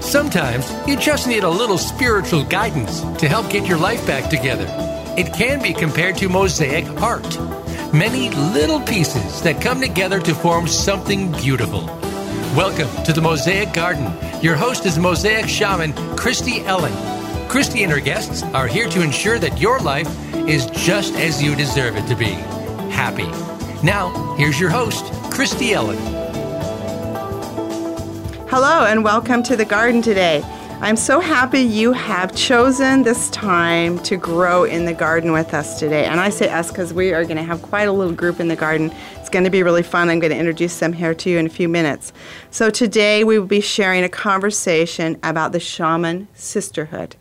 Sometimes you just need a little spiritual guidance to help get your life back together. It can be compared to mosaic art many little pieces that come together to form something beautiful. Welcome to the Mosaic Garden. Your host is Mosaic Shaman Christy Ellen. Christy and her guests are here to ensure that your life is just as you deserve it to be happy. Now, here's your host, Christy Ellen. Hello, and welcome to the garden today. I'm so happy you have chosen this time to grow in the garden with us today. And I say us because we are going to have quite a little group in the garden. It's going to be really fun. I'm going to introduce them here to you in a few minutes. So today we will be sharing a conversation about the shaman sisterhood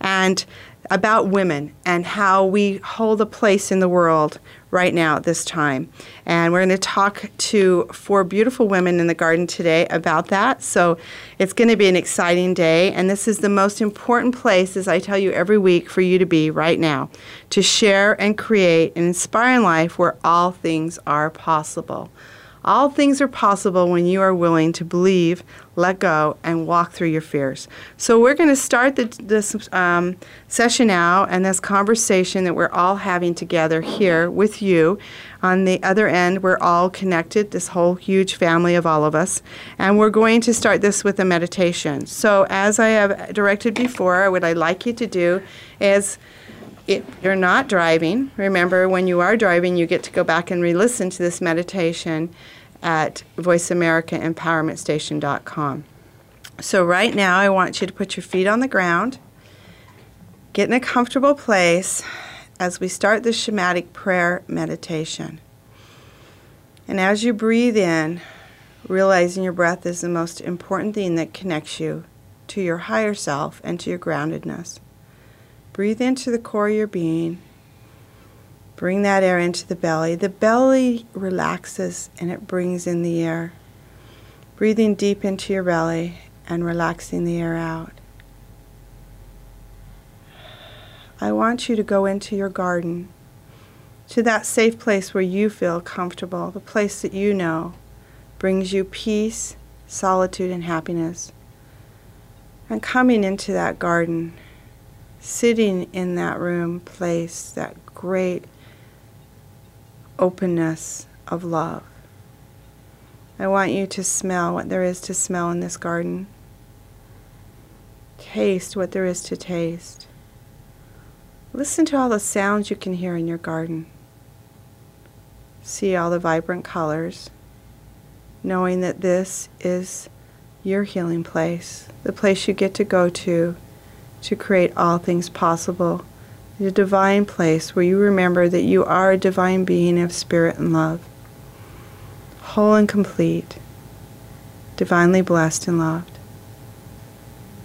and about women and how we hold a place in the world right now at this time. And we're going to talk to four beautiful women in the garden today about that. So it's going to be an exciting day. And this is the most important place, as I tell you every week, for you to be right now to share and create an inspiring life where all things are possible. All things are possible when you are willing to believe, let go, and walk through your fears. So, we're going to start the, this um, session now and this conversation that we're all having together here with you. On the other end, we're all connected, this whole huge family of all of us. And we're going to start this with a meditation. So, as I have directed before, what I'd like you to do is you're not driving, remember when you are driving, you get to go back and re listen to this meditation at voiceamericaempowermentstation.com. So, right now, I want you to put your feet on the ground, get in a comfortable place as we start the shamanic prayer meditation. And as you breathe in, realizing your breath is the most important thing that connects you to your higher self and to your groundedness. Breathe into the core of your being. Bring that air into the belly. The belly relaxes and it brings in the air. Breathing deep into your belly and relaxing the air out. I want you to go into your garden, to that safe place where you feel comfortable, the place that you know brings you peace, solitude, and happiness. And coming into that garden, sitting in that room, place, that great openness of love. I want you to smell what there is to smell in this garden. Taste what there is to taste. Listen to all the sounds you can hear in your garden. See all the vibrant colors, knowing that this is your healing place, the place you get to go to to create all things possible. The divine place where you remember that you are a divine being of spirit and love, whole and complete, divinely blessed and loved.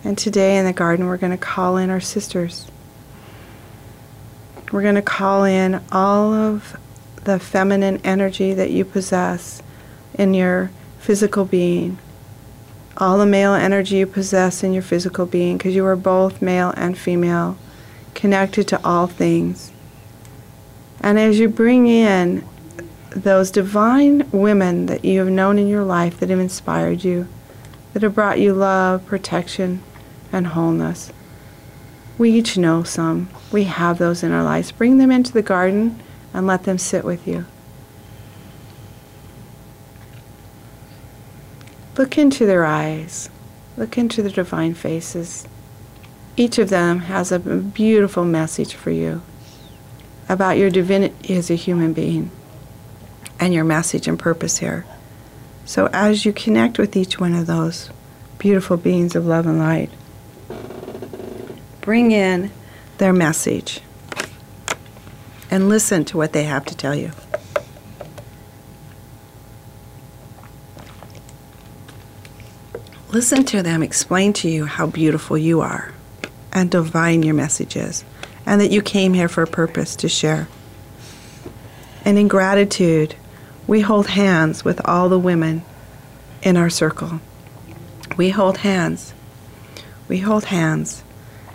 And today in the garden, we're going to call in our sisters. We're going to call in all of the feminine energy that you possess in your physical being all the male energy you possess in your physical being, because you are both male and female, connected to all things. And as you bring in those divine women that you have known in your life that have inspired you, that have brought you love, protection, and wholeness, we each know some. We have those in our lives. Bring them into the garden and let them sit with you. Look into their eyes. Look into the divine faces. Each of them has a beautiful message for you about your divinity as a human being and your message and purpose here. So, as you connect with each one of those beautiful beings of love and light, bring in their message and listen to what they have to tell you. Listen to them explain to you how beautiful you are and divine your message is, and that you came here for a purpose to share. And in gratitude, we hold hands with all the women in our circle. We hold hands. We hold hands.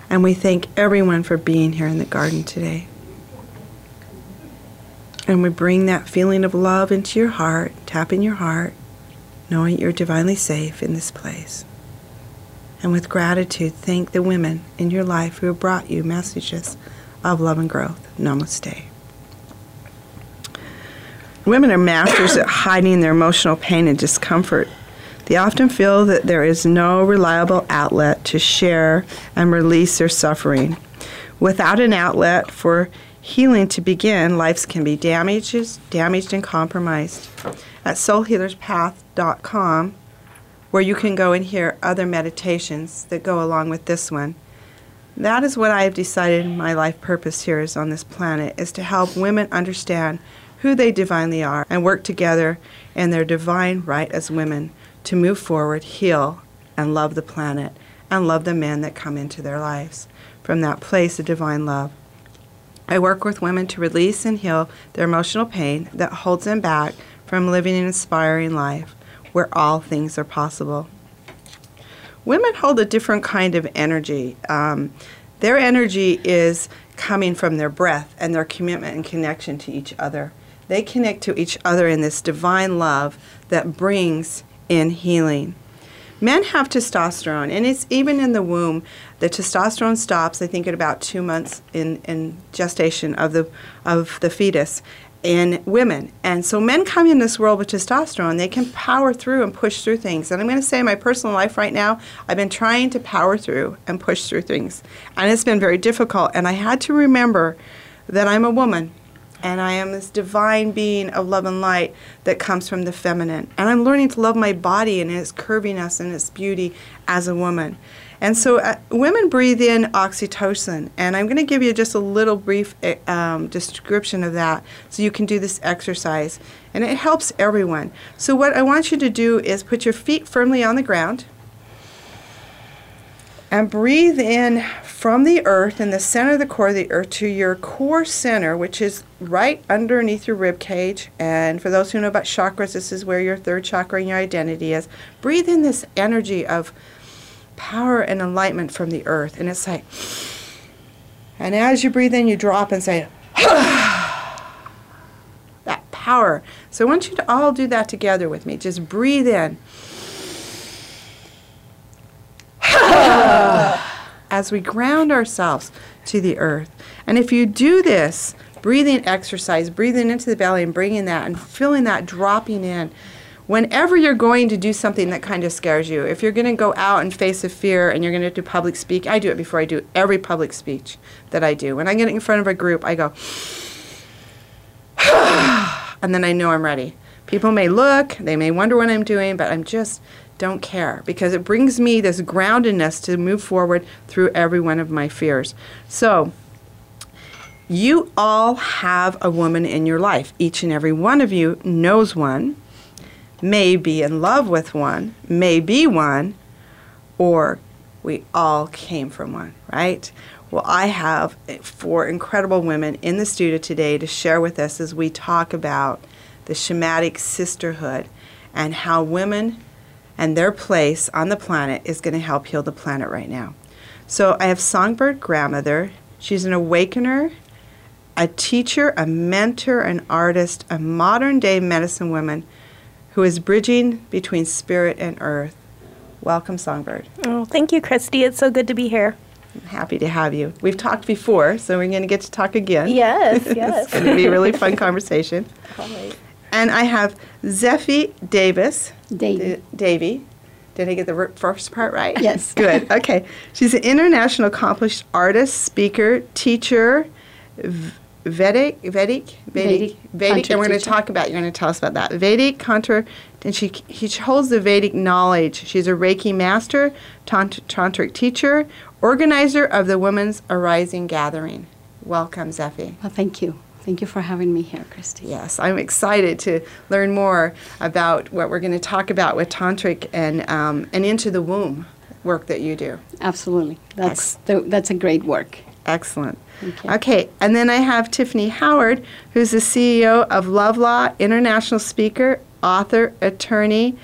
And we thank everyone for being here in the garden today. And we bring that feeling of love into your heart, tap in your heart, knowing you're divinely safe in this place. And with gratitude, thank the women in your life who have brought you messages of love and growth. Namaste. Women are masters at hiding their emotional pain and discomfort. They often feel that there is no reliable outlet to share and release their suffering. Without an outlet for healing to begin, lives can be damaged, damaged and compromised. At soulhealerspath.com, where you can go and hear other meditations that go along with this one. That is what I have decided my life purpose here is on this planet is to help women understand who they divinely are and work together in their divine right as women to move forward, heal, and love the planet and love the men that come into their lives from that place of divine love. I work with women to release and heal their emotional pain that holds them back from living an inspiring life where all things are possible. Women hold a different kind of energy. Um, their energy is coming from their breath and their commitment and connection to each other. They connect to each other in this divine love that brings in healing. Men have testosterone, and it's even in the womb. The testosterone stops, I think, at about two months in, in gestation of the of the fetus, in women. And so men come in this world with testosterone, they can power through and push through things. And I'm going to say in my personal life right now, I've been trying to power through and push through things. And it's been very difficult. And I had to remember that I'm a woman and I am this divine being of love and light that comes from the feminine. And I'm learning to love my body and its curviness and its beauty as a woman. And so uh, women breathe in oxytocin, and I'm going to give you just a little brief uh, um, description of that so you can do this exercise. And it helps everyone. So, what I want you to do is put your feet firmly on the ground and breathe in from the earth in the center of the core of the earth to your core center, which is right underneath your rib cage. And for those who know about chakras, this is where your third chakra and your identity is. Breathe in this energy of power and enlightenment from the earth. And it's like, and as you breathe in, you drop and say, that power. So I want you to all do that together with me. Just breathe in. as we ground ourselves to the earth. And if you do this, breathing exercise, breathing into the belly and bringing that and feeling that dropping in, whenever you're going to do something that kind of scares you, if you're going to go out and face a fear and you're going to do public speak, I do it before I do every public speech that I do. When I get in front of a group, I go, and then I know I'm ready. People may look, they may wonder what I'm doing, but I'm just don't care because it brings me this groundedness to move forward through every one of my fears. So, you all have a woman in your life. Each and every one of you knows one may be in love with one, may be one, or we all came from one, right? Well, I have four incredible women in the studio today to share with us as we talk about the Shamanic sisterhood and how women and their place on the planet is going to help heal the planet right now. So I have Songbird Grandmother. She's an awakener, a teacher, a mentor, an artist, a modern day medicine woman who is bridging between spirit and earth. Welcome, Songbird. Oh, thank you, Christy. It's so good to be here. I'm happy to have you. We've talked before, so we're going to get to talk again. Yes, yes. it's going to be a really fun conversation. And I have Zeffi Davis. Devi. Devi. Did I get the first part right? Yes. Good. Okay. She's an international accomplished artist, speaker, teacher, Vedic, Vedic, Vedic, Vedic, and we're going to talk about. You're going to tell us about that Vedic Tantra, and she he holds the Vedic knowledge. She's a Reiki master, tant- tantric teacher, organizer of the Women's Arising Gathering. Welcome, Zeffi. Well, thank you. Thank you for having me here, Christy. Yes, I'm excited to learn more about what we're going to talk about with tantric and um, and into the womb work that you do. Absolutely, that's the, that's a great work. Excellent. Okay. okay, and then I have Tyffany Howard, who's the CEO of LoveLaw, international speaker, author, attorney,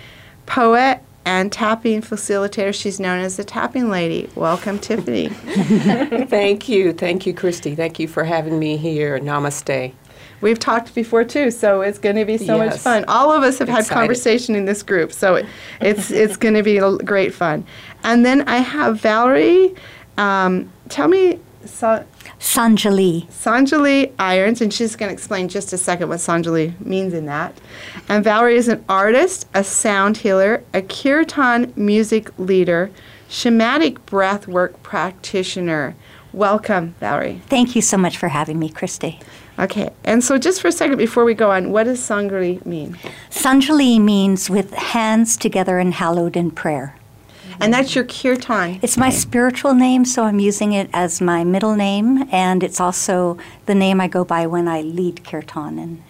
poet, and tapping facilitator. She's known as the Tapping Lady. Welcome, Tyffany. Thank you. Thank you, Christy. Thank you for having me here. Namaste. we've talked before too, so it's going to be so much fun. All of us have had conversation in this group, so it, it's it's going to be l- great fun. And then I have Valerie. Um, tell me, Sa- Sangali. Sangali Irons, and she's going to explain just a second what Sangali means in that. And Valerie is an artist, a sound healer, a kirtan music leader, shamanic breathwork practitioner. Welcome, Valerie. Thank you so much for having me, Christy. Okay, and so just for a second before we go on, what does Sangali mean? Sangali means with hands together and hallowed in prayer. And that's your kirtan. It's my spiritual name, so I'm using it as my middle name, and it's also the name I go by when I lead kirtan and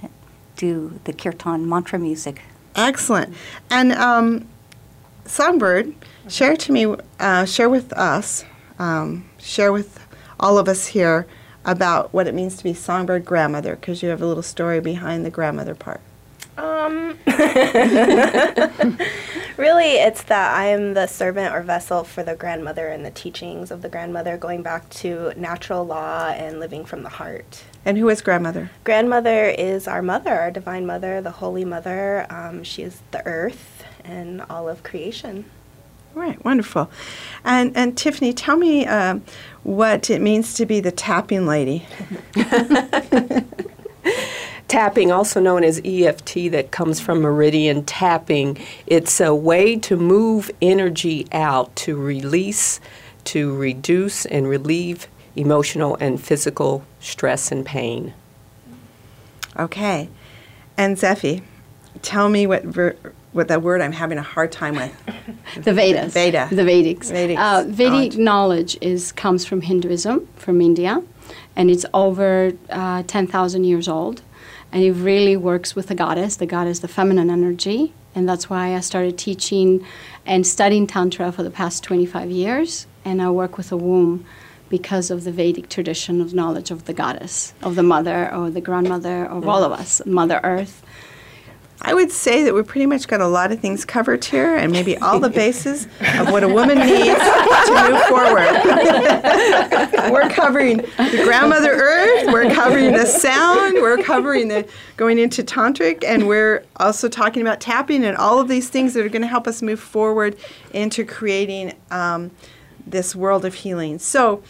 do the kirtan mantra music. Excellent. And um, Songbird, share to me, uh, share with us, um, share with all of us here about what it means to be songbird grandmother, because you have a little story behind the grandmother part. Um, really, it's that I am the servant or vessel for the grandmother and the teachings of the grandmother, going back to natural law and living from the heart. And who is grandmother? Grandmother is our mother, our divine mother, the holy mother. Um, she is the earth and all of creation. Right, wonderful. And and Tyffany, tell me um, what it means to be the tapping lady. Tapping, also known as EFT, that comes from meridian tapping, it's a way to move energy out, to release, to reduce and relieve emotional and physical stress and pain. Okay. And Zeffi, tell me what ver- what that word I'm having a hard time with. The Vedas. Veda. The Vedics. Vedic Uh, knowledge. Knowledge is comes from Hinduism, from India, and it's over uh, 10,000 years old. And it really works with the goddess. The goddess, the feminine energy. And that's why I started teaching and studying Tantra for the past 25 years. And I work with the womb because of the Vedic tradition of knowledge of the goddess, of the mother or the grandmother, of all of us, Mother Earth. I would say that we've pretty much got a lot of things covered here, and maybe all the bases of what a woman needs to move forward. we're covering the grandmother earth, we're covering the sound, we're covering the going into tantric, and we're also talking about tapping and all of these things that are going to help us move forward into creating. Um, this world of healing. So,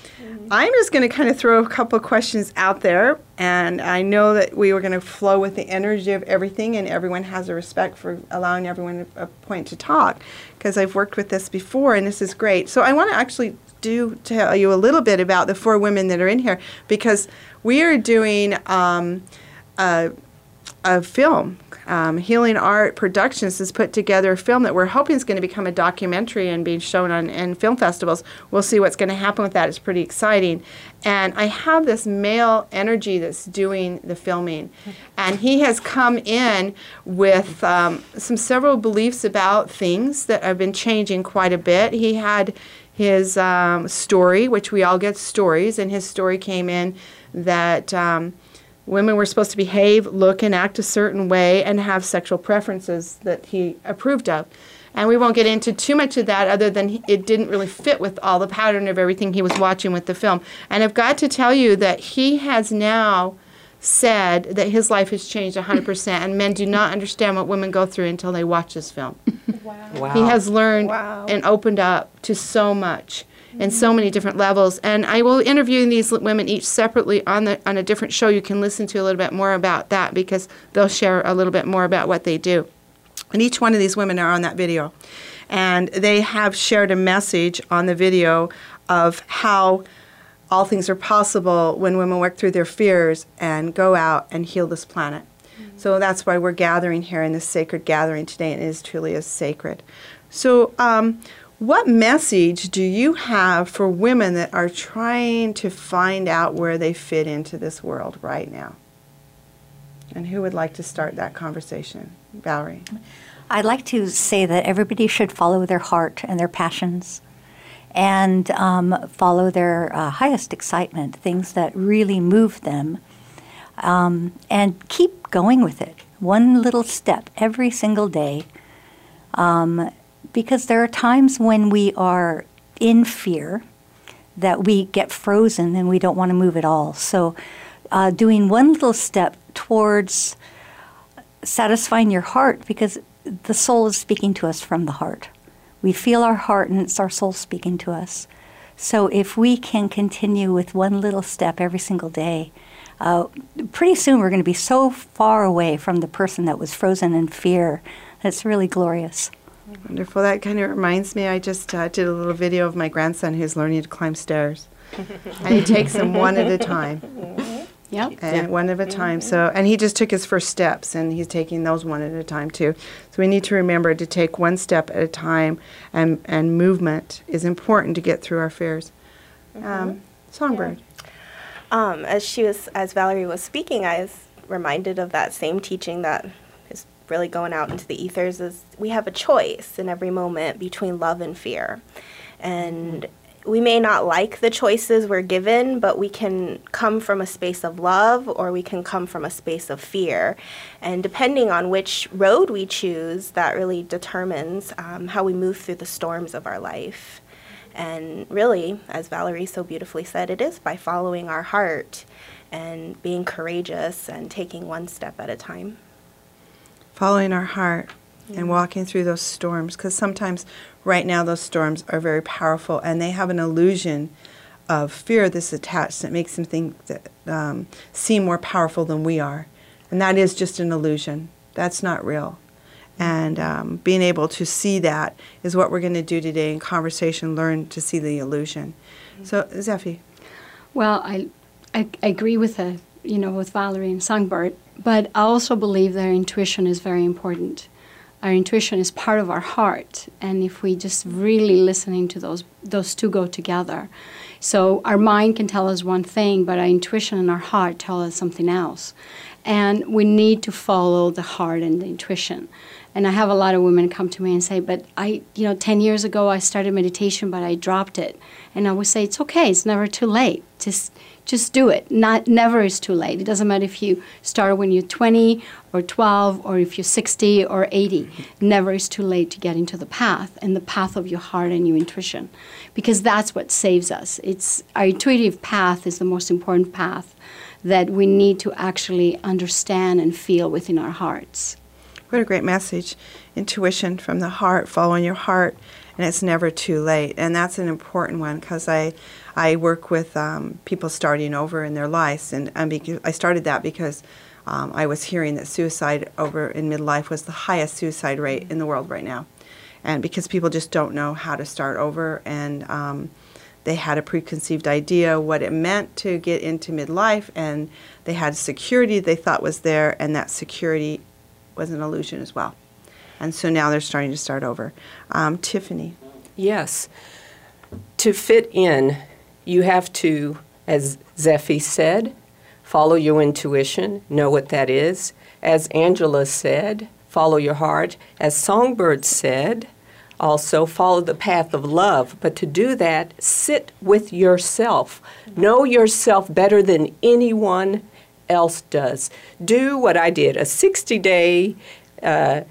I'm just going to kind of throw a couple questions out there, and I know that we were going to flow with the energy of everything, and everyone has a respect for allowing everyone a point to talk because I've worked with this before, and this is great. So, I want to actually do tell you a little bit about the four women that are in here because we are doing um, a, a film. Um, Healing Art Productions has put together a film that we're hoping is going to become a documentary and being shown on in film festivals. We'll see what's going to happen with that. It's pretty exciting. And I have this male energy that's doing the filming, and he has come in with um, some several beliefs about things that have been changing quite a bit. He had his um, story, which we all get stories, and his story came in that. Women were supposed to behave, look, and act a certain way and have sexual preferences that he approved of. And we won't get into too much of that other than he- it didn't really fit with all the pattern of everything he was watching with the film. And I've got to tell you that he has now said that his life has changed 100% and men do not understand what women go through until they watch this film. Wow. He has learned Wow. and opened up to so much and so many different levels. And I will interview these women each separately on the on a different show. You can listen to a little bit more about that because they'll share a little bit more about what they do. And each one of these women are on that video. And they have shared a message on the video of how all things are possible when women work through their fears and go out and heal this planet. So that's why we're gathering here in this sacred gathering today, and it is truly as sacred. So, um, what message do you have for women that are trying to find out where they fit into this world right now? And who would like to start that conversation? Valerie. I'd like to say that everybody should follow their heart and their passions and um, follow their uh, highest excitement, things that really move them, um, and keep going with it. One little step every single day. Um, because there are times when we are in fear that we get frozen and we don't want to move at all. So, uh, doing one little step towards satisfying your heart because the soul is speaking to us from the heart. We feel our heart and it's our soul speaking to us. So if we can continue with one little step every single day, uh, pretty soon we're going to be so far away from the person that was frozen in fear. That's really glorious. Wonderful. That kind of reminds me. I just uh, did a little video of my grandson who's learning to climb stairs, and he takes them one at a time. Yep. and one at a time. So, and he just took his first steps, and he's taking those one at a time too. So we need to remember to take one step at a time, and and movement is important to get through our fears. Um, Songbird. Um, as she was, as Valerie was speaking, I was reminded of that same teaching that is really going out into the ethers. Is we have a choice in every moment between love and fear, and we may not like the choices we're given, but we can come from a space of love or we can come from a space of fear. And depending on which road we choose, that really determines um, how we move through the storms of our life. And really, as Valerie so beautifully said, it is by following our heart and being courageous and taking one step at a time. Following our heart and walking through those storms because sometimes right now those storms are very powerful and they have an illusion of fear that's attached that makes them think that um, seem more powerful than we are. And that is just an illusion. That's not real. And um, being able to see that is what we're going to do today in conversation learn to see the illusion. So Zeffi. Well, I, I, I agree with the, you know, with Valerie and Songbird, but I also believe that intuition is very important. Our intuition is part of our heart, and if we just really listening to those, those two go together. So our mind can tell us one thing, but our intuition and our heart tell us something else. And we need to follow the heart and the intuition. And I have a lot of women come to me and say, but I, you know, 10 years ago I started meditation, but I dropped it. And I would say, it's okay, it's never too late. Just, just do it. Not, never is too late. It doesn't matter if you start when you're 20 or 12 or if you're 60 or 80. Never is too late to get into the path and the path of your heart and your intuition. Because that's what saves us. It's, our intuitive path is the most important path that we need to actually understand and feel within our hearts. What a great message. Intuition from the heart, following your heart, and it's never too late. And that's an important one because I, I work with um, people starting over in their lives. And, and I started that because um, I was hearing that suicide over in midlife was the highest suicide rate in the world right now. And because people just don't know how to start over and um, they had a preconceived idea what it meant to get into midlife and they had security they thought was there and that security was an illusion as well. And so now they're starting to start over. Um, Tyffany. Yes. To fit in, you have to, as Zeffi said, follow your intuition, know what that is. As Angela said, follow your heart. As Songbird said, also follow the path of love. But to do that, sit with yourself. Know yourself better than anyone else does. Do what I did a 60 day. Uh,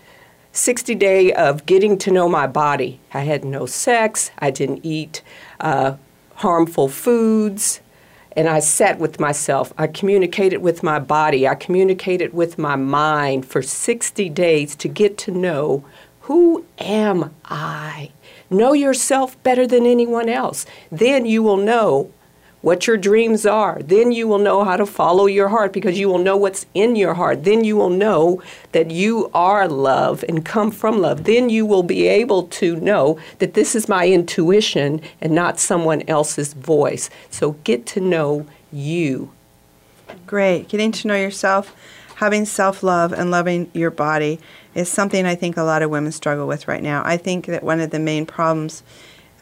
60 day of getting to know my body. I had no sex, I didn't eat uh, harmful foods, and I sat with myself. I communicated with my body, I communicated with my mind for 60 days to get to know who am I? Know yourself better than anyone else. Then you will know what your dreams are. Then you will know how to follow your heart because you will know what's in your heart. Then you will know that you are love and come from love. Then you will be able to know that this is my intuition and not someone else's voice. So get to know you. Great. Getting to know yourself, having self love, and loving your body is something I think a lot of women struggle with right now. I think that one of the main problems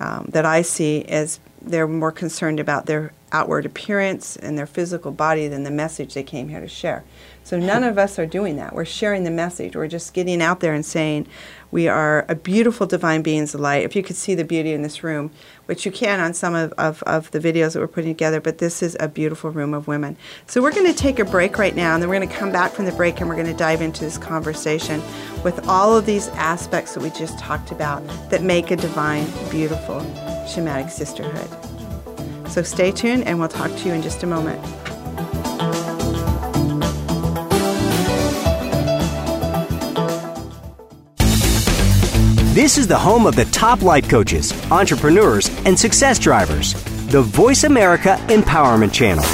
um, that I see is they're more concerned about their outward appearance and their physical body than the message they came here to share. So none of us are doing that. We're sharing the message. We're just getting out there and saying we are a beautiful divine beings of light. If you could see the beauty in this room, which you can on some of, of, of the videos that we're putting together, but this is a beautiful room of women. So we're going to take a break right now, and then we're going to come back from the break and we're going to dive into this conversation with all of these aspects that we just talked about that make a divine, beautiful, Shamanic Sisterhood. So stay tuned and we'll talk to you in just a moment. This is the home of the top life coaches, entrepreneurs, and success drivers. The Voice America Empowerment Channel.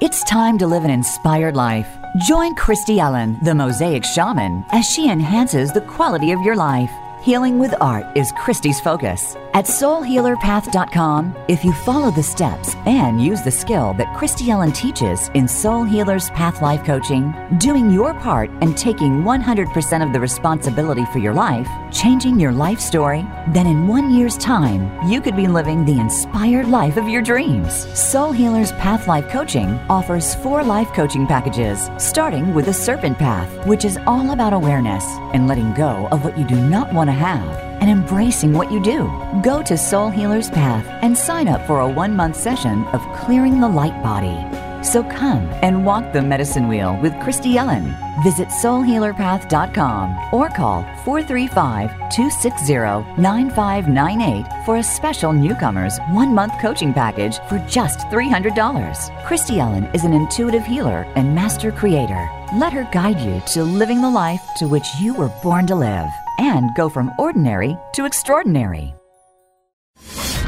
It's time to live an inspired life. Join Christy Ellen, the Mosaic Shaman, as she enhances the quality of your life. Healing with art is Christy's focus. At soulhealerpath.com, if you follow the steps and use the skill that Christy Ellen teaches in Soul Healer's Path Life Coaching, doing your part and taking 100% of the responsibility for your life, changing your life story, then in one year's time, you could be living the inspired life of your dreams. Soul Healer's Path Life Coaching offers four life coaching packages, starting with the Serpent Path, which is all about awareness and letting go of what you do not want to have and embracing what you do. Go to Soul Healer's Path and sign up for a one month session of Clearing the Light Body. So come and walk the medicine wheel with Christy Ellen. Visit soulhealerpath.com or call 435 260 9598 for a special newcomers one month coaching package for just $300. Christy Ellen is an intuitive healer and master creator. Let her guide you to living the life to which you were born to live and go from ordinary to extraordinary.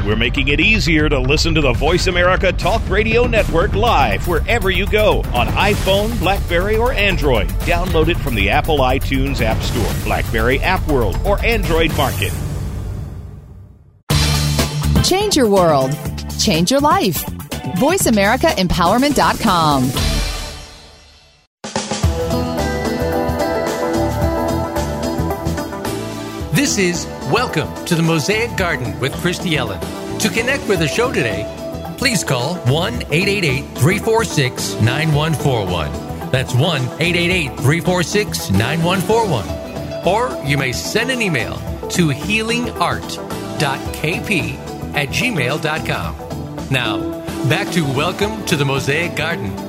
We're making it easier to listen to the Voice America Talk Radio Network live wherever you go on iPhone, Blackberry, or Android. Download it from the Apple iTunes App Store, Blackberry App World, or Android Market. Change your world. Change your life. VoiceAmericaEmpowerment.com. This is Welcome to the Mosaic Garden with Christy Ellen. To connect with the show today, please call 1 888 346 9141. That's 1 888 346 9141. Or you may send an email to healingart.kp at gmail.com. Now, back to Welcome to the Mosaic Garden.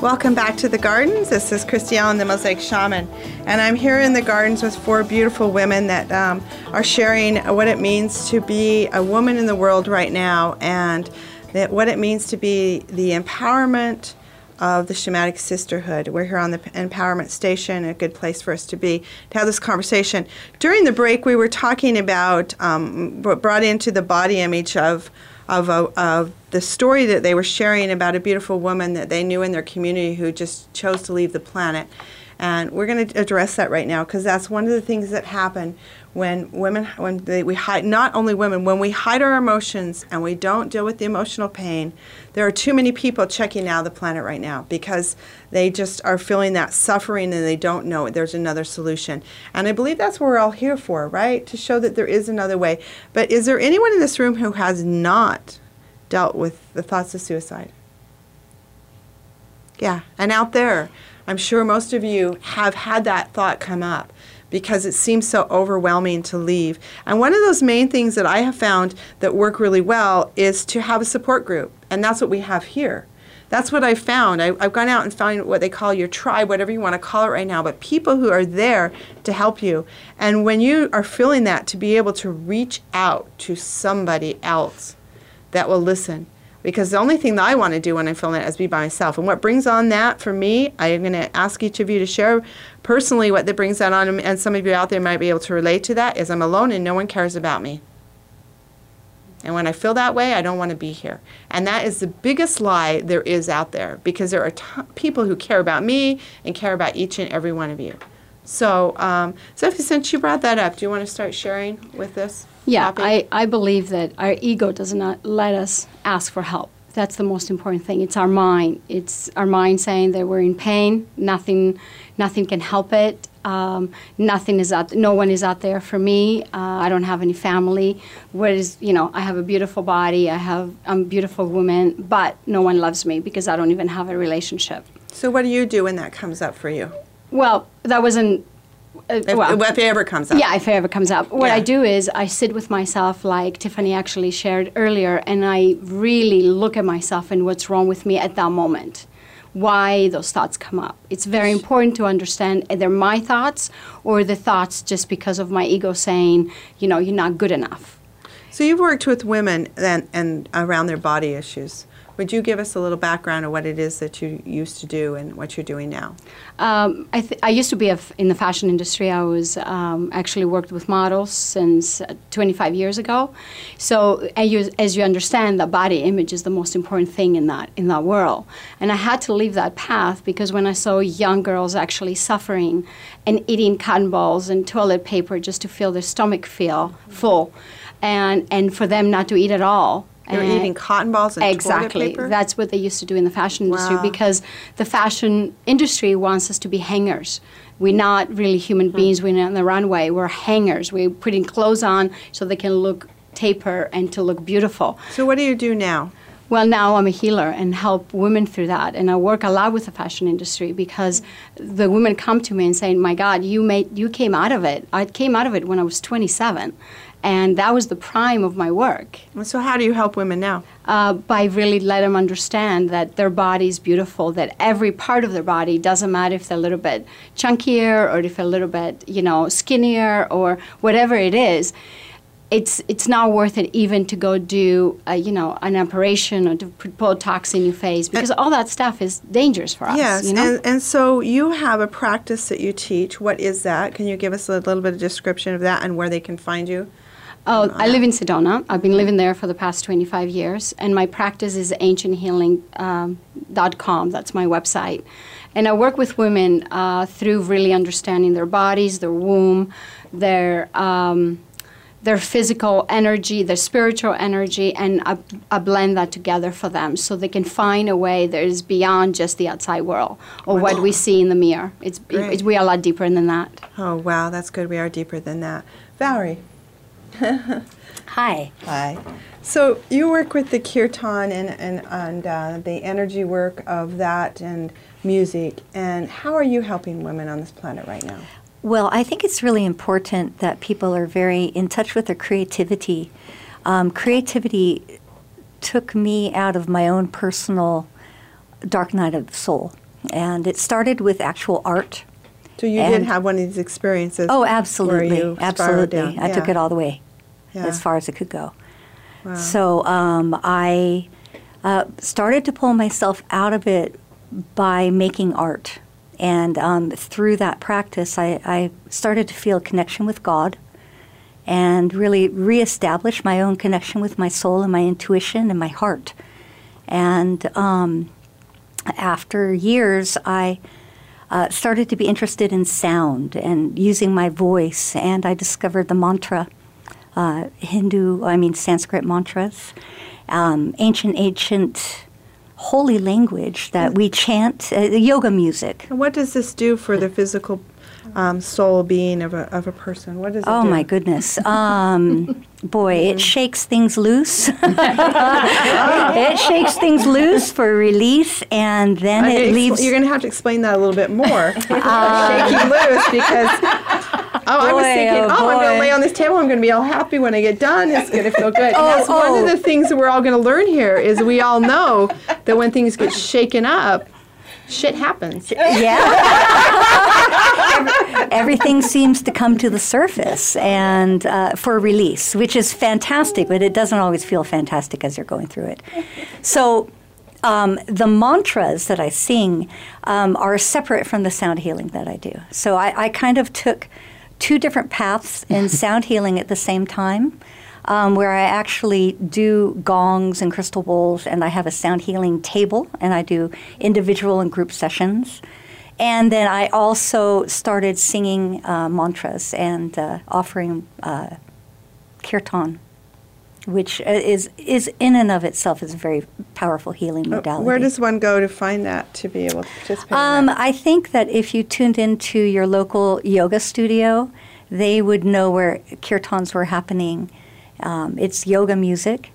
Welcome back to the gardens. This is Christy Ellen, the Mosaic Shaman, and I'm here in the gardens with four beautiful women that um, are sharing what it means to be a woman in the world right now, and that what it means to be the empowerment of the shamanic sisterhood. We're here on the empowerment station, a good place for us to be to have this conversation. During the break, we were talking about um, what brought into the body image of of, a, of the story that they were sharing about a beautiful woman that they knew in their community who just chose to leave the planet. And we're going to address that right now because that's one of the things that happen when women, when they, we hide, not only women, when we hide our emotions and we don't deal with the emotional pain, there are too many people checking out of the planet right now because they just are feeling that suffering and they don't know there's another solution. And I believe that's what we're all here for, right? To show that there is another way. But is there anyone in this room who has not dealt with the thoughts of suicide? Yeah, and out there, I'm sure most of you have had that thought come up because it seems so overwhelming to leave. And one of those main things that I have found that work really well is to have a support group. And that's what we have here. That's what I've found. I, have gone out and found what they call your tribe, whatever you want to call it right now, but people who are there to help you. And when you are feeling that, to be able to reach out to somebody else that will listen because the only thing that I want to do when I'm feeling it is be by myself. And what brings on that for me, I'm going to ask each of you to share personally what that brings that on, and some of you out there might be able to relate to that. Is I'm alone and no one cares about me. And when I feel that way, I don't want to be here. And that is the biggest lie there is out there because there are people who care about me and care about each and every one of you. So, um, Zeffi, since you brought that up, do you want to start sharing with us? Yeah, I, I believe that our ego does not let us ask for help. That's the most important thing. It's our mind. It's our mind saying that we're in pain. Nothing, nothing can help it. Um, nothing is out. No one is out there for me. Uh, I don't have any family. Whereas, you know, I have a beautiful body. I have I'm a beautiful woman, but no one loves me because I don't even have a relationship. So, what do you do when that comes up for you? Well, that wasn't uh, if, well, if it ever comes up. Yeah, if it ever comes up. What yeah. I do is I sit with myself, like Tyffany actually shared earlier, and I really look at myself and what's wrong with me at that moment. Why those thoughts come up. It's very important to understand either my thoughts or the thoughts just because of my ego saying, you know, you're not good enough. So you've worked with women and, and around their body issues Would you give us a little background of what it is that you used to do and what you're doing now? Um, I, I used to be in the fashion industry. I was um, actually worked with models since uh, 25 years ago. So as you, as you understand, the body image is the most important thing in that in that world. And I had to leave that path because when I saw young girls actually suffering and eating cotton balls and toilet paper just to feel their stomach feel full, and and for them not to eat at all. You're And- eating cotton balls and exactly. toilet paper? That's what they used to do in the fashion industry Wow. because the fashion industry wants us to be hangers. We're not really human hmm. beings. We're not on the runway. We're hangers. We're putting clothes on so they can look taper and to look beautiful. so what do you do now? Well, now I'm a healer and help women through that, and I work a lot with the fashion industry because the women come to me and say, "My God, you made, you came out of it. I came out of it when I was 27, and that was the prime of my work." So how do you help women now? uh, by really let them understand that their body is beautiful, that every part of their body doesn't matter if they're a little bit chunkier or if they're a little bit, you know, skinnier or whatever it is. It's it's not worth it even to go do, uh, you know, an operation or to put Botox in your face because all that stuff is dangerous for us. Yes, you know? and, and so you have a practice that you teach. What is that? Can you give us a little bit of description of that and where they can find you? Oh, I live in Sedona. I've been living there for the past 25 years, and my practice is ancienthealing.com. That's my website. And I work with women uh, through really understanding their bodies, their womb, their. Um, their physical energy, their spiritual energy, and I, I blend that together for them so they can find a way that is beyond just the outside world or what we see in the mirror. It's, it, we are a lot deeper than that. Oh, wow, that's good. We are deeper than that. Valerie. Hi. Hi. So you work with the kirtan and, and, and uh, the energy work of that and music. And how are you helping women on this planet right now? Well, I think it's really important that people are very in touch with their creativity. Um, creativity took me out of my own personal dark night of the soul. And it started with actual art. So you did And- have one of these experiences. Oh, absolutely. you Absolutely. I took it all the way Yeah. as far as it could go. So um, I uh, started to pull myself out of it by making art. And um, through that practice, I, I started to feel a connection with God and really reestablish my own connection with my soul and my intuition and my heart. And um, after years, I uh, started to be interested in sound and using my voice, and I discovered the mantra, uh, Hindu, I mean Sanskrit mantras, um, ancient, ancient holy language that we chant, uh, yoga music. What does this do for the physical um, soul being of a, of a person? What does it Oh do? my goodness. Um, boy, it shakes things loose. it shakes things loose for release, and then I it leaves. You're going to have to explain that a little bit more. Shaking loose because oh, I was thinking, oh, oh, I'm going to lay on this table. I'm going to be all happy when I get done. It's going to feel good. Oh, and that's one oh. of the things that we're all going to learn here is we all know that when things get shaken up, shit happens. yeah. Everything seems to come to the surface and uh, for release, which is fantastic, but it doesn't always feel fantastic as you're going through it. So, um, the mantras that I sing um, are separate from the sound healing that I do. So, I, I kind of took two different paths in sound healing at the same time. Um, where I actually do gongs and crystal bowls, and I have a sound healing table, and I do individual and group sessions. And then I also started singing uh, mantras and uh, offering uh, kirtan, which uh, is is in and of itself is a very powerful healing modality. Uh, Where does one go to find that to be able to participate? Um? I think that if you tuned into your local yoga studio, they would know where kirtans were happening. Um, it's yoga music.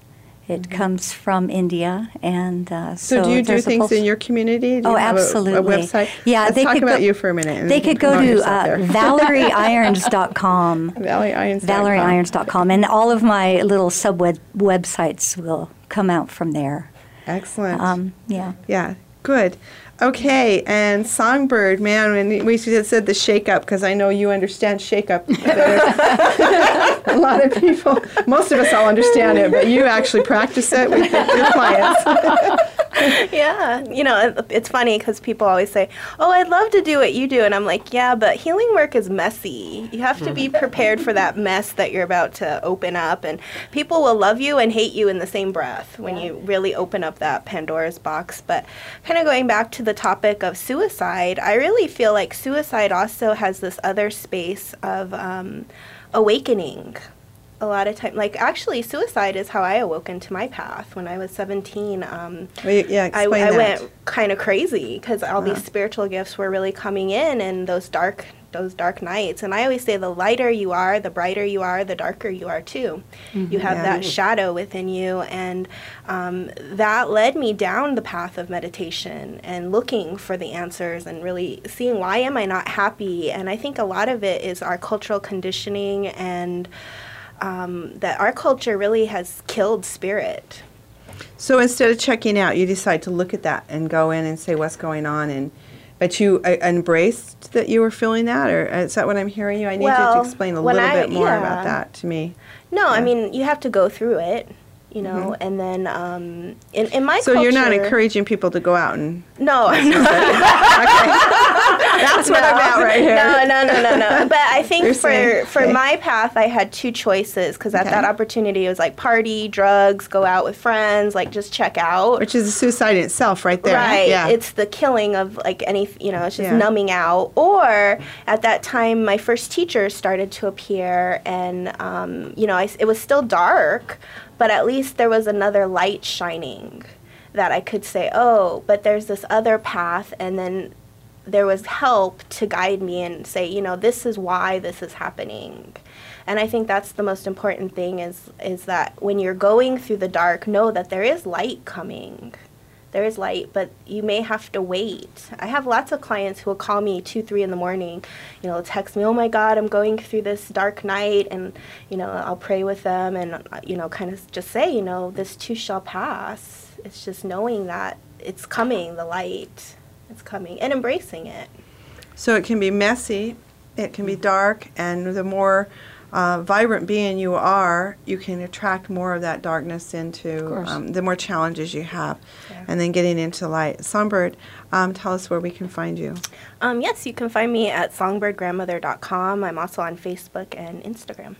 It comes from India, and uh, Mm-hmm. So, so, do you do things in your community? Do Oh, you have a- absolutely. A, website? Yeah, Let's they talk could about go- you for a minute. and They could go to uh. ValerieIrons.com. ValerieIrons.com. ValerieIrons.com, and all of my little sub websites will come out from there. Excellent. Um, yeah. Yeah, good. Okay, and Songbird, man, when we said the shake up, because I know you understand shake up. a lot of people, most of us all understand it, but you actually practice it with your clients. yeah, you know, it- it's funny because people always say, "Oh, I'd love to do what you do," and I'm like, "Yeah, but healing work is messy. You have to be prepared for that mess that you're about to open up, and people will love you and hate you in the same breath when you really open up that Pandora's box." But kind of going back to the topic of suicide, I really feel like suicide also has this other space of um, awakening a lot of time like actually suicide is how i awoke into my path when i was 17 um, Well, y- yeah, I, explain I that. went kind of crazy because all these spiritual gifts were really coming in and those dark those dark nights. And i always say the lighter you are the brighter you are the darker you are too. You have Yeah. that shadow within you. And um, that led me down the path of meditation and looking for the answers and really seeing why am i not happy. And i think a lot of it is our cultural conditioning and um, that our culture really has killed spirit So instead of checking out, you decide to look at that and go in and say what's going on, and but you uh, embraced that you were feeling that, or is that what I'm hearing you? I need you to explain a little I- bit more yeah. about that to me. No, I mean you have to go through it, you know, and then um, in in my Mm-hmm. So you're not encouraging people to go out and No, I'm not. that's what I'm at right here. No, no, no, no, no. But I think You're for saying- for okay. my path, I had two choices because at Okay. that opportunity, it was like party, drugs, go out with friends, like just check out. Which is a suicide in itself, right there. Right. Yeah. It's the killing of like any, you know, it's just Yeah. numbing out. Or at that time, my first teacher started to appear, and, um, you know, I it was still dark, but at least there was another light shining that I could say, oh, but there's this other path, and then there was help to guide me and say, you know, this is why this is happening. And I think that's the most important thing is is that when you're going through the dark, know that there is light coming. There is light, but you may have to wait. I have lots of clients who will call me two, three in the morning, you know, text me, "Oh my God, I'm going through this dark night," and you know, I'll pray with them and you know, kind of just say, you know, this too shall pass. It's just knowing that it's coming, the light, it's coming, and embracing it. So it can be messy, it can be mm. dark, and the more uh, vibrant being you are, you can attract more of that darkness into um, the more challenges you have, and then getting into light. Songbird, um, tell us where we can find you. Um, yes, you can find me at songbirdgrandmother.com. I'm also on Facebook and Instagram.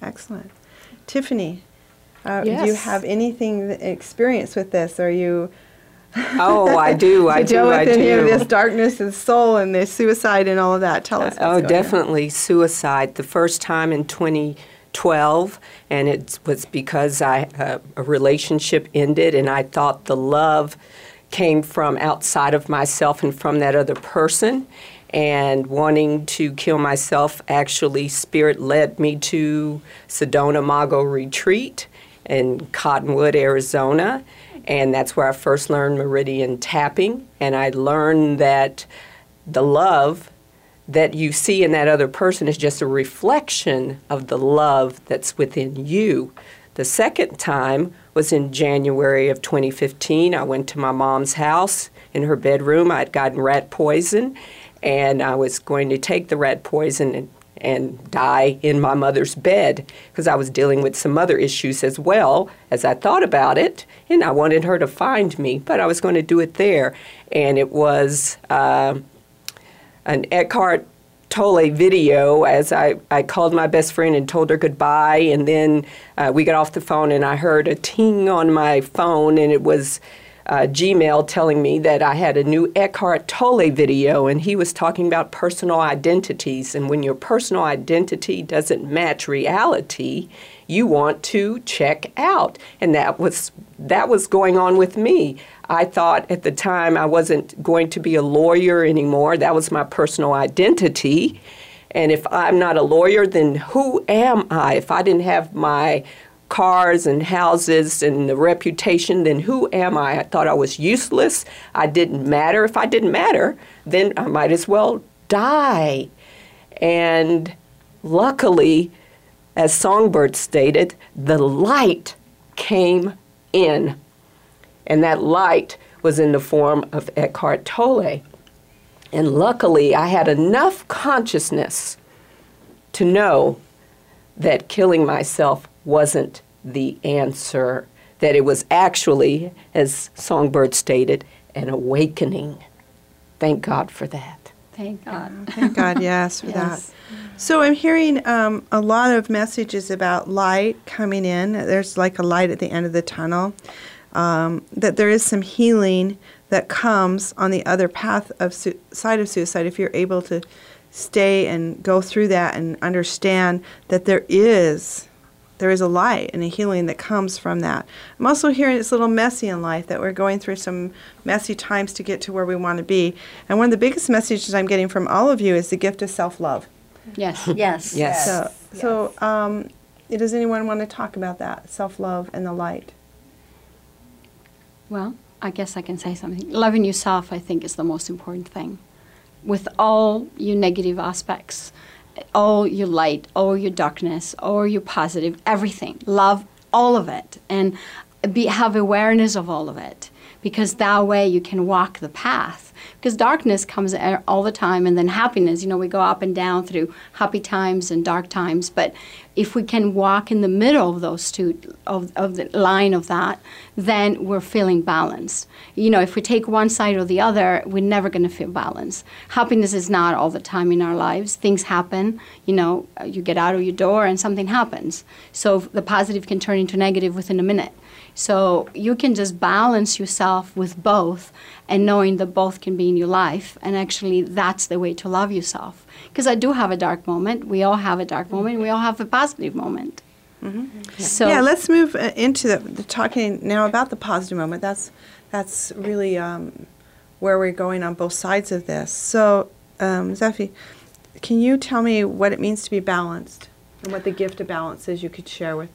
Excellent. Tyffany, uh, do you have anything experience with this? Are you Oh, I do. I do. with I do. this darkness and soul and this suicide and all of that? Tell us. what's Oh, going on. definitely suicide. The first time in 2012, and it was because I uh, a relationship ended, and I thought the love came from outside of myself and from that other person. And wanting to kill myself, actually, Spirit led me to Sedona Mago Retreat in Cottonwood, Arizona. And that's where I first learned meridian tapping. And I learned that the love that you see in that other person is just a reflection of the love that's within you. The second time was in January of 2015. I went to my mom's house in her bedroom. I'd gotten rat poison, and I was going to take the rat poison and, and die in my mother's bed because I was dealing with some other issues as well as I thought about it, and I wanted her to find me, but I was going to do it there. And it was. um an Eckhart Tolle video as I, I called my best friend and told her goodbye. And then uh, we got off the phone and I heard a ting on my phone and it was uh, Gmail telling me that I had a new Eckhart Tolle video and he was talking about personal identities. And when your personal identity doesn't match reality, you want to check out. And that was that was going on with me. I thought at the time I wasn't going to be a lawyer anymore. That was my personal identity. And if I'm not a lawyer, then who am I? If I didn't have my cars and houses and the reputation, then who am I? I thought I was useless. I didn't matter. If I didn't matter, then I might as well die. And luckily, as Songbird stated, the light came in. And that light was in the form of Eckhart Tolle. And luckily, I had enough consciousness to know that killing myself wasn't the answer, that it was actually, as Songbird stated, an awakening. Thank God for that. Thank God. Thank God, yes, for Yes. that. So I'm hearing um, a lot of messages about light coming in. There's like a light at the end of the tunnel. Um, that there is some healing that comes on the other path of su- side of suicide if you're able to stay and go through that and understand that there is there is a light and a healing that comes from that. I'm also hearing it's a little messy in life that we're going through some messy times to get to where we want to be. And one of the biggest messages I'm getting from all of you is the gift of self-love. Yes. Yes. Yes. So, so um, does anyone want to talk about that self-love and the light? Well, I guess I can say something. Loving yourself, I think, is the most important thing. With all your negative aspects, all your light, all your darkness, all your positive, everything. Love all of it and be, have awareness of all of it because that way you can walk the path. Because darkness comes all the time, and then happiness, you know, we go up and down through happy times and dark times. But if we can walk in the middle of those two, of, of the line of that, then we're feeling balanced. You know, if we take one side or the other, we're never going to feel balanced. Happiness is not all the time in our lives. Things happen. You know, you get out of your door and something happens. So the positive can turn into negative within a minute. So you can just balance yourself with both and knowing that both can be in your life. And actually, that's the way to love yourself. Because I do have a dark moment. We all have a dark moment. We all have a positive moment. So yeah, let's move uh, into the, the talking now about the positive moment. That's that's really um, where we're going on both sides of this. So, um, Zeffi, can you tell me what it means to be balanced and what the gift of balance is you could share with?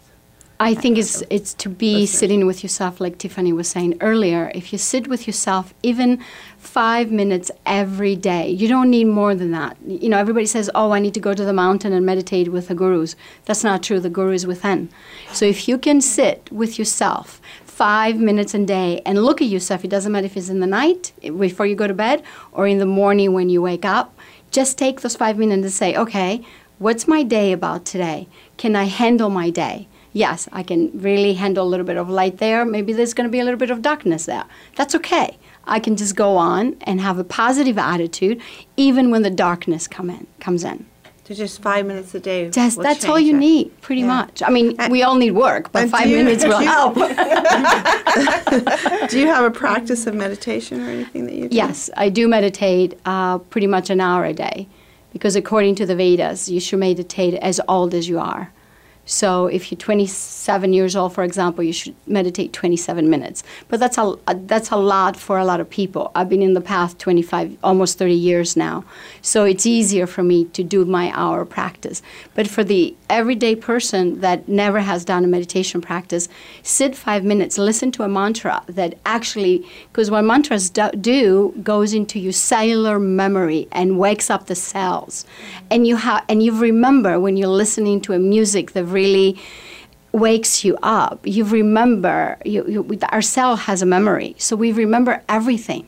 I think it's it's to be sitting with yourself, like Tyffany was saying earlier. If you sit with yourself, even five minutes every day, you don't need more than that. You know, everybody says, "Oh, I need to go to the mountain and meditate with the gurus." That's not true. The guru is within. So if you can sit with yourself five minutes a day and look at yourself, it doesn't matter if it's in the night eh, before you go to bed or in the morning when you wake up. Just take those five minutes and say, "Okay, what's my day about today? Can I handle my day?" Yes, I can really handle a little bit of light there. Maybe there's going to be a little bit of darkness there. That's okay. I can just go on and have a positive attitude, even when the darkness come in, comes in. So just five minutes a day. Just, that's all you it. need, pretty Yeah. much. I mean, And- we all need work, but five you- minutes will help. Do you have a practice of meditation or anything that you do? Yes, I do meditate uh, pretty much an hour a day because according to the Vedas, you should meditate as old as you are. So if you're 27 years old, for example, you should meditate 27 minutes. But that's a, uh, that's a lot for a lot of people. I've been in the path 25, almost 30 years now. So it's easier for me to do my hour practice. But for the everyday person that never has done a meditation practice, sit five minutes, listen to a mantra that actually, because what mantras do, do goes into your cellular memory and wakes up the cells. And you, ha- and you remember when you're listening to a music that really wakes you up. You remember, you, you, our cell has a memory, so we remember everything.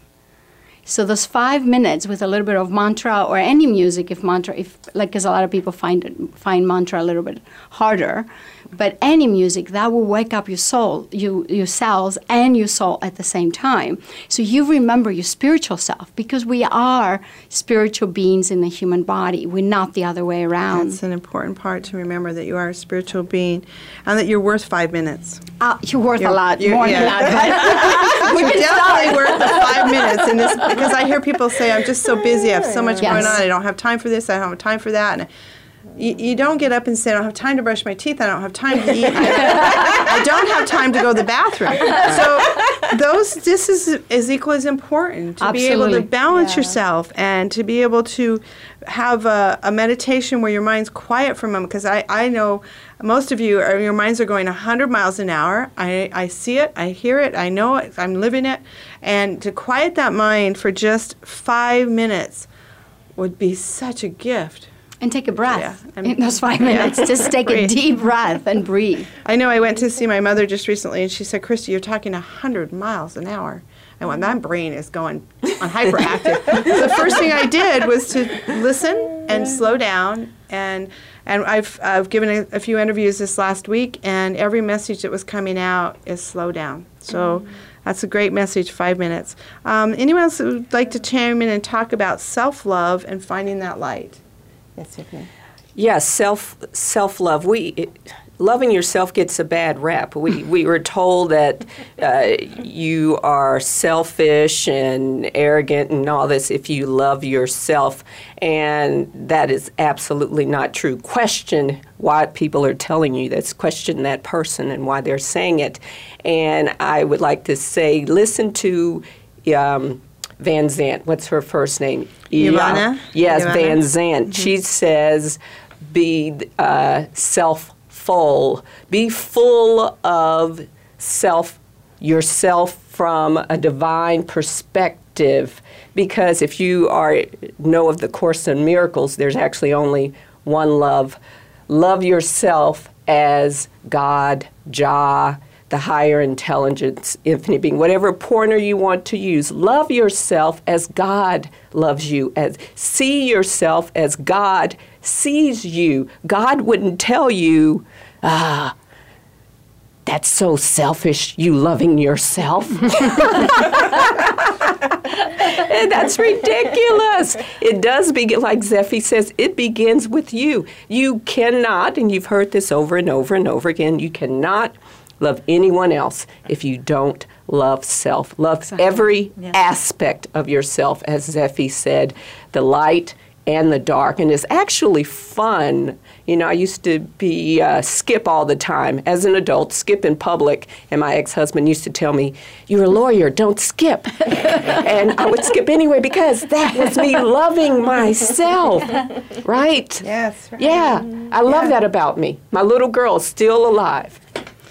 So those five minutes with a little bit of mantra or any music, if mantra, if like, because a lot of people find find mantra a little bit harder, but any music that will wake up your soul, you, your cells, and your soul at the same time. So you remember your spiritual self because we are spiritual beings in the human body. We're not the other way around. That's an important part to remember that you are a spiritual being and that you're worth five minutes. Uh, you're worth You're- a lot you're- more yeah. than that. You're definitely worth the five minutes in this because I hear people say, I'm just so busy, I have so much Yes. going on, I don't have time for this, I don't have time for that. And you, you don't get up and say, I don't have time to brush my teeth, I don't have time to eat, I don't have time to go to the bathroom. So those, this is, is equal as important. To be able to Absolutely. balance yourself and to be able to have a, a meditation where your mind's quiet for a moment because I, I know most of you are, your minds are going 100 miles an hour. I, I see it. I hear it. I know it. I'm living it. And to quiet that mind for just five minutes would be such a gift and take a breath Yeah, in those five yeah. minutes. Just take a deep breath and breathe. I know I went to see my mother just recently, and she said, Christy, you're talking 100 miles an hour. And when my brain is going on hyperactive, the first thing I did was to listen and slow down. And and I've I've given a, a few interviews this last week, and every message that was coming out is slow down. So. That's a great message, five minutes. Um, anyone else who would like to chime in and talk about self love and finding that light? Yes. Yes, self self love. We it, loving yourself gets a bad rap. We we were told that uh, you are selfish and arrogant and all this if you love yourself, and that is absolutely not true. Question why people are telling you this. Question that person and why they're saying it. And I would like to say, listen to. Um, Van Zant, what's her first name? Ivana? Yes, Ivana? Vanzant. She says, be uh, self full. Be full of self yourself from a divine perspective. Because if you are know of the Course in Miracles, there's actually only one love. Love yourself as God, Jah, the higher intelligence, infinite being, whatever pointer you want to use. Love yourself as God loves you. As see yourself as God sees you. God wouldn't tell you, ah, that's so selfish, you loving yourself. That's ridiculous. It does begin, like Zeffi says, it begins with you. You cannot, and you've heard this over and over and over again, you cannot love anyone else if you don't love self. Love every aspect of yourself, as Zeffi said, the light and the dark. And it's actually fun. You know, I used to be uh, skip all the time as an adult, skip in public, and my ex-husband used to tell me, "You're a lawyer, don't skip," and I would skip anyway because that was me loving myself, right? Yes. Right. Yeah, I love that about me. My little girl is still alive.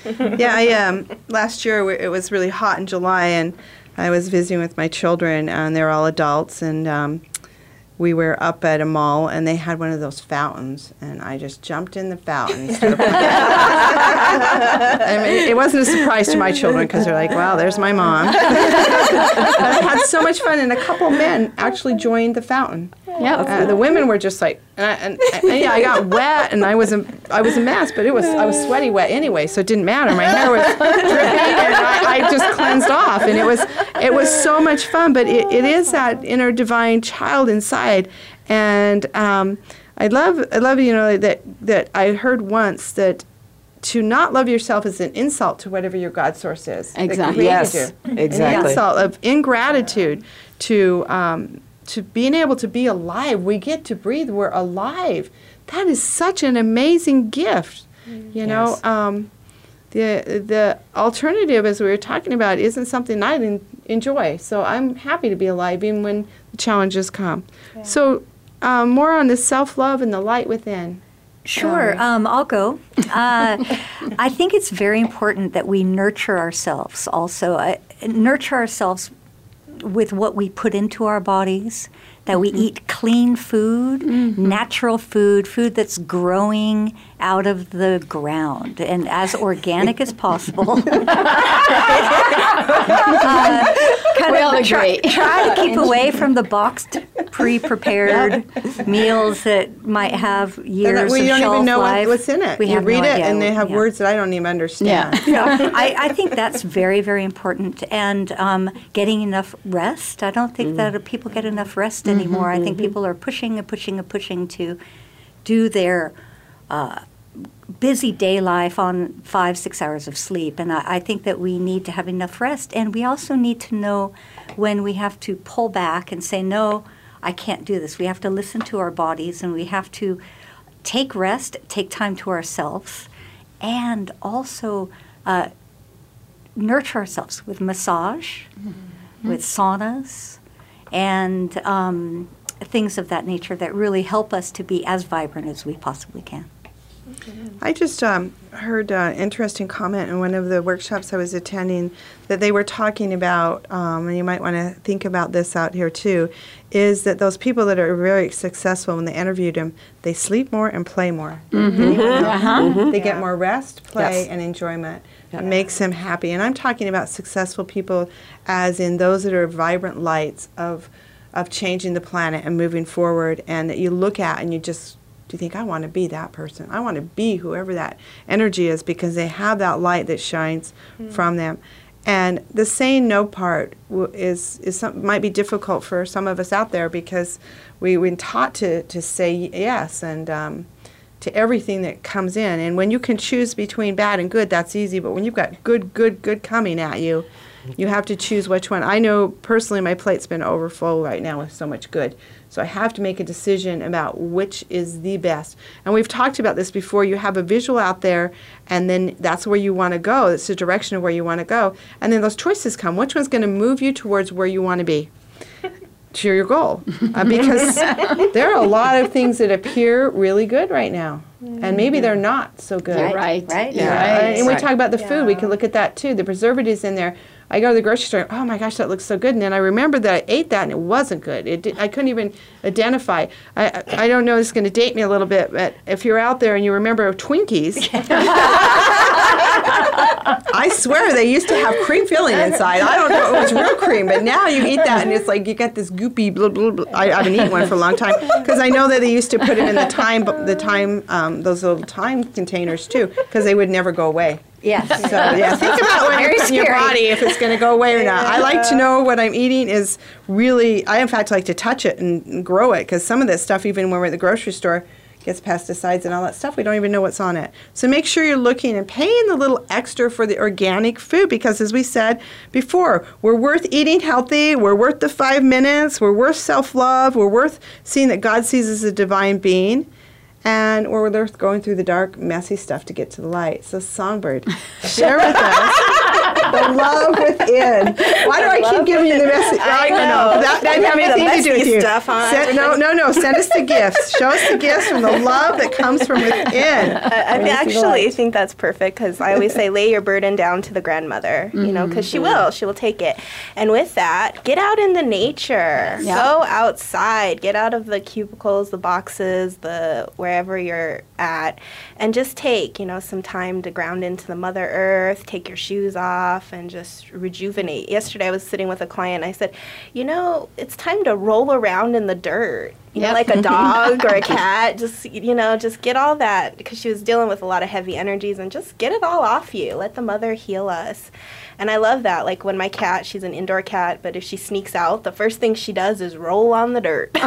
yeah, I um, last year we- it was really hot in July, and I was visiting with my children, and they're all adults, and um, we were up at a mall, and they had one of those fountains, and I just jumped in the fountain. and. I mean, it wasn't a surprise to my children because they're like, "Wow, there's my mom." but I had so much fun, and a couple men actually joined the fountain. Yeah. Uh, the women were just like, and, I, and, and yeah, I got wet, and I was a, I was a mess, but it was I was sweaty wet anyway, so it didn't matter. My hair was dripping, and I, I just cleansed off, and it was it was so much fun. But it, it is that inner divine child inside, and um, I love I love you know that that I heard once that. To not love yourself is an insult to whatever your God source is. Exactly. Yes, you. An insult of ingratitude to um, to being able to be alive. We get to breathe. We're alive. That is such an amazing gift. You know, um, the the alternative, as we were talking about, isn't something I en- enjoy. So I'm happy to be alive, even when the challenges come. So um, more on the self love and the light within. Sure, um, I'll go. Uh, I think it's very important that we nurture ourselves also. Uh, nurture ourselves with what we put into our bodies, that we mm-hmm. eat clean food, mm-hmm. natural food, food that's growing out of the ground and as organic as possible. Uh, kind We of all try, agree. try to keep away from the boxed, pre-prepared meals that might have years And that we of don't shelf even know what, life. what's in it. We you have no read it, idea and they have yeah. words that I don't even understand. Yeah. I, I think that's very, very important. And um, getting enough rest. I don't think that people get enough rest anymore. I think people are pushing and pushing and pushing to do their uh, busy day life on five, six hours of sleep. And I, I think that we need to have enough rest. And we also need to know when we have to pull back and say, no, I can't do this. We have to listen to our bodies and we have to take rest, take time to ourselves, and also uh, nurture ourselves with massage, with saunas, and um, things of that nature that really help us to be as vibrant as we possibly can. I just um, heard an interesting comment in one of the workshops I was attending that they were talking about, um, and you might want to think about this out here too, is that those people that are very successful when they interviewed them, they sleep more and play more. Uh-huh. They get more rest, play, Yes. and enjoyment. It makes them happy. And I'm talking about successful people as in those that are vibrant lights of of changing the planet and moving forward and that you look at and you just do you think I want to be that person? I want to be whoever that energy is because they have that light that shines from them. And the saying no part w- is is some, might be difficult for some of us out there because we, we've been taught to, to say yes and um, to everything that comes in. And when you can choose between bad and good, that's easy. But when you've got good, good, good coming at you, you have to choose which one. I know personally my plate's been overfull right now with so much good. So I have to make a decision about which is the best. And we've talked about this before. You have a visual out there, and then that's where you want to go. It's the direction of where you want to go. And then those choices come. Which one's going to move you towards where you want to be? to your goal uh, because there are a lot of things that appear really good right now and maybe they're not so good You're right. Right? yeah Right. And we talk about the food we can look at that too the preservatives in there i go to the grocery store oh my gosh that looks so good and then i remember that i ate that and it wasn't good it did, i couldn't even identify i, I don't know it's going to date me a little bit but if you're out there and you remember twinkies I swear they used to have cream filling inside. I don't know, it was real cream, but now you eat that and it's like you get this goopy. Blah, blah, blah. I, I haven't eaten one for a long time because I know that they used to put it in the time, the time, um, those little time containers too, because they would never go away. Yes. So yeah, think about what Very you put in your scary. body if it's going to go away or not. I like to know what I'm eating is really. I in fact like to touch it and, and grow it because some of this stuff, even when we're at the grocery store, gets pesticides and all that stuff. We don't even know what's on it. So make sure you're looking and paying the little extra for the organic food because, as we said before, we're worth eating healthy. We're worth the five minutes. We're worth self love. We're worth seeing that God sees us as a divine being. And we're going through the dark, messy stuff to get to the light. So, Songbird, share with us the love within. Why do I, keep giving you the message? I don't know. That Then doesn't have give anything to do with you. stuff, huh? Send- no, no, no. Send us the gifts. Show us the gifts from the love that comes from within. I, I When you see the actually think that's perfect because I always say lay your burden down to the grandmother, you know, because she mm-hmm. will, she will take it. And with that, get out in the nature, Yeah. go outside, get out of the cubicles, the boxes, the wherever you're at, and just take, you know, some time to ground into the Mother Earth, take your shoes off, and just rejuvenate. Yesterday, I was sitting with a client. I said, you know, it's time to roll around in the dirt. You know, like a dog or a cat, just you know, just get all that because she was dealing with a lot of heavy energies and just get it all off you. Let the mother heal us. And I love that. Like when my cat, she's an indoor cat, but if she sneaks out, the first thing she does is roll on the dirt. so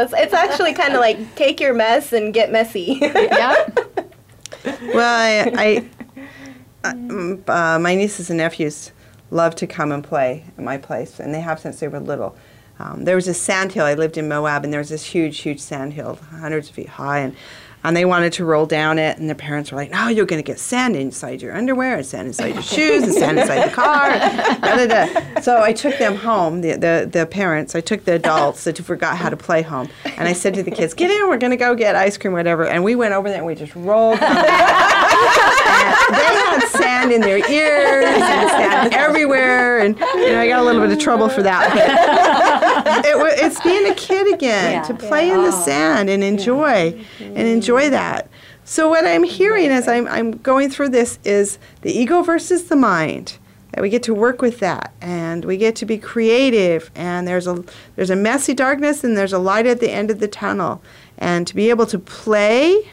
it's, it's actually kind of like take your mess and get messy. Yeah. Well, I, I uh, my nieces and nephews love to come and play at my place, and they have since they were little. Um, there was a sand hill. I lived in Moab, and there was this huge, huge sand hill, hundreds of feet high, and and they wanted to roll down it, and their parents were like, "No, you're going to get sand inside your underwear, and sand inside your shoes, and sand inside the car." da, da, da. So I took them home, the, the the parents. I took the adults that forgot how to play home, and I said to the kids, "Get in, we're going to go get ice cream, whatever." And we went over there, and we just rolled. down the and they had sand in their ears and sand everywhere, and you know I got a little bit of trouble for that. It, it's being a kid again Yeah. to play in the sand and enjoy and enjoy that. So what I'm hearing as I'm, I'm going through this is the ego versus the mind. That we get to work with that, and we get to be creative. And there's a there's a messy darkness, and there's a light at the end of the tunnel. And to be able to play,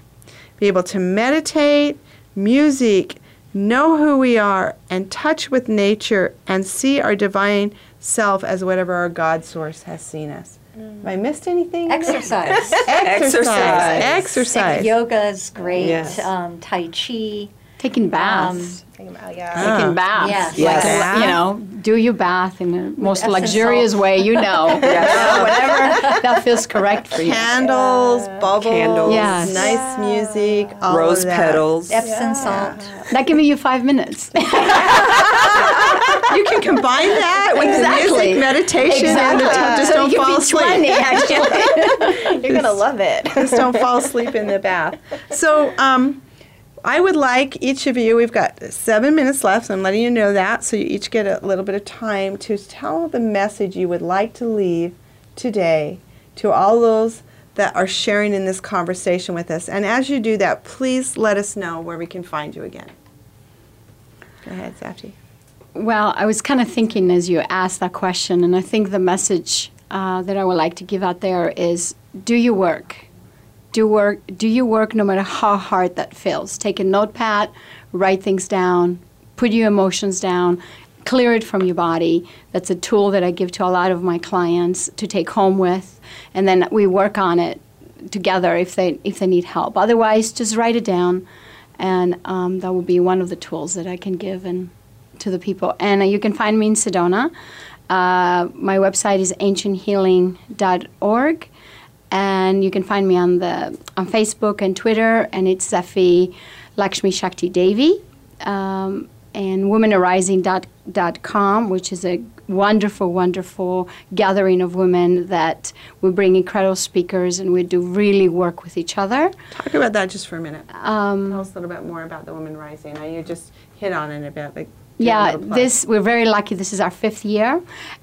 be able to meditate, music, know who we are, and touch with nature, and see our divine self as whatever our God source has seen us. Have I missed anything? Exercise. Exercise. Exercise. Exercise. Yoga is great. Yes. Um, tai Chi. Taking baths. Think about- yeah. Taking baths. Yes. Like, Yes. you know, do your bath in the most Epsom luxurious way you know. Whatever that feels correct for you. Candles, bubbles, Candles. Yes. nice music, all Rose of that. petals. Epsom salt. That can be you five minutes. You can combine that with Exactly. the music, meditation, and the Exactly. just So don't you can fall be asleep. 20, actually. You're gonna love it. just don't fall asleep in the bath. So, um, I would like each of you, we've got seven minutes left, so I'm letting you know that, so you each get a little bit of time to tell the message you would like to leave today to all those that are sharing in this conversation with us. And as you do that, please let us know where we can find you again. Go ahead, Zeffi. Well, I was kind of thinking as you asked that question, and I think the message uh, that I would like to give out there is do your work. Do work. Do your work no matter how hard that feels. Take a notepad, write things down, put your emotions down, clear it from your body. That's a tool that I give to a lot of my clients to take home with, and then we work on it together if they if they need help. Otherwise, just write it down, and um, that will be one of the tools that I can give and to the people. And uh, you can find me in Sedona. Uh, my website is ancienthealing.org, and you can find me on the on Facebook and Twitter. And it's Zeffi Laxmi Shakti Devi, um, and womanarising.com, which is a wonderful, wonderful gathering of women that we bring incredible speakers and we do really work with each other. Talk about that just for a minute. Um, Tell us a little bit more about the Women Rising. Now, you just hit on it a bit, Yeah, this we're very lucky. This is our fifth year,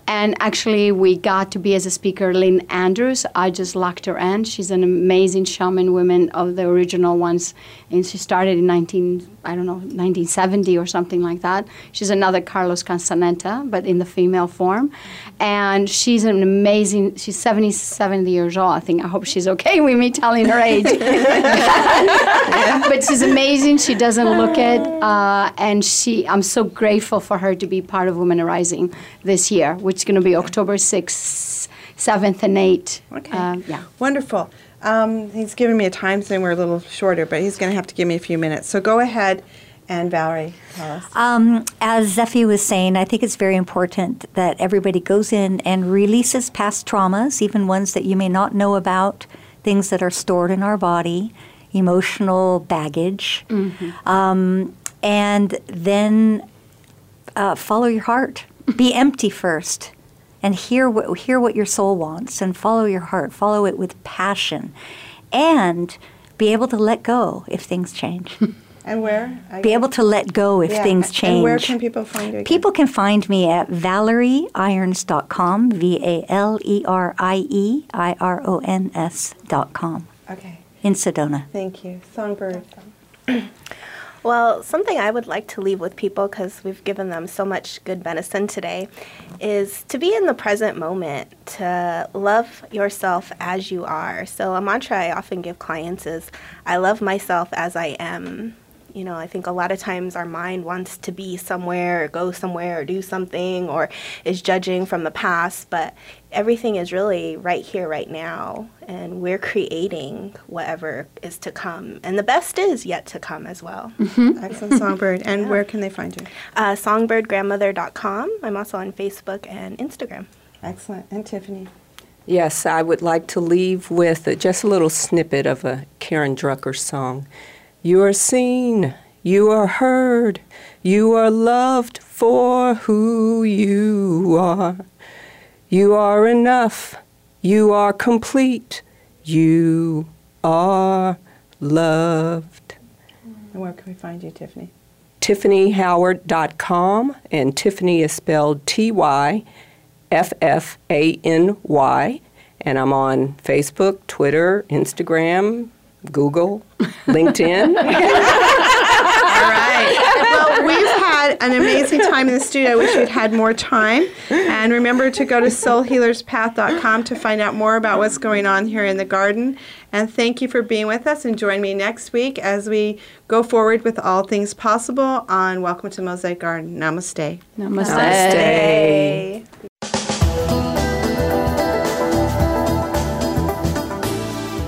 and actually we got to be as a speaker Lynn Andrews. I just locked her in. She's an amazing shaman woman of the original ones, and she started in 19 I don't know 1970 or something like that. She's another Carlos Castaneda, but in the female form, and she's an amazing. She's 77 years old. I think. I hope she's okay with me telling her age. but she's amazing. She doesn't look it, uh, and she. I'm so grateful for her to be part of Women Rising this year, which is going to be October 6th, 7th, and 8th. Okay. Uh, yeah. Wonderful. Um, he's giving me a time saying we're a little shorter, but he's going to have to give me a few minutes. So go ahead, and Valerie, tell us. Um, as Zeffi was saying, I think it's very important that everybody goes in and releases past traumas, even ones that you may not know about, things that are stored in our body, emotional baggage, um, and then uh, follow your heart. Be empty first, and hear what hear what your soul wants, and follow your heart. Follow it with passion, and be able to let go if things change. And where? be able to let go if Yeah, things change. And where can people find you? Again? People can find me at valerieirons.com, V A L E R I E I R O N S.com Okay. in Sedona. Thank you, Songbird. Well, something I would like to leave with people because we've given them so much good medicine today is to be in the present moment, to love yourself as you are. So, a mantra I often give clients is I love myself as I am. You know, I think a lot of times our mind wants to be somewhere, or go somewhere, or do something, or is judging from the past, but everything is really right here, right now, and we're creating whatever is to come. And the best is yet to come as well. Excellent, Songbird. And where can they find you? Uh, songbirdgrandmother.com. I'm also on Facebook and Instagram. Excellent. And Tyffany. Yes, I would like to leave with a, just a little snippet of a Karen Drucker song. You are seen, you are heard, you are loved for who you are. You are enough, you are complete, you are loved. And where can we find you, Tyffany? TyffanyHoward.com, and Tyffany is spelled T Y F F A N Y. And I'm on Facebook, Twitter, Instagram, Google, LinkedIn. All right. Well, we've had an amazing time in the studio. I wish we'd had more time. And remember to go to soulhealerspath.com to find out more about what's going on here in the garden. And thank you for being with us. And join me next week as we go forward with all things possible on Welcome to Mosaic Garden. Namaste. Namaste. Namaste.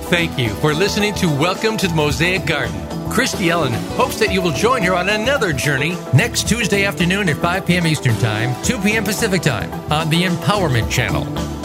Thank you for listening to Welcome to the Mosaic Garden. Christy Ellen hopes that you will join her on another journey next Tuesday afternoon at 5 p.m. Eastern Time, 2 p.m. Pacific Time on the Empowerment Channel.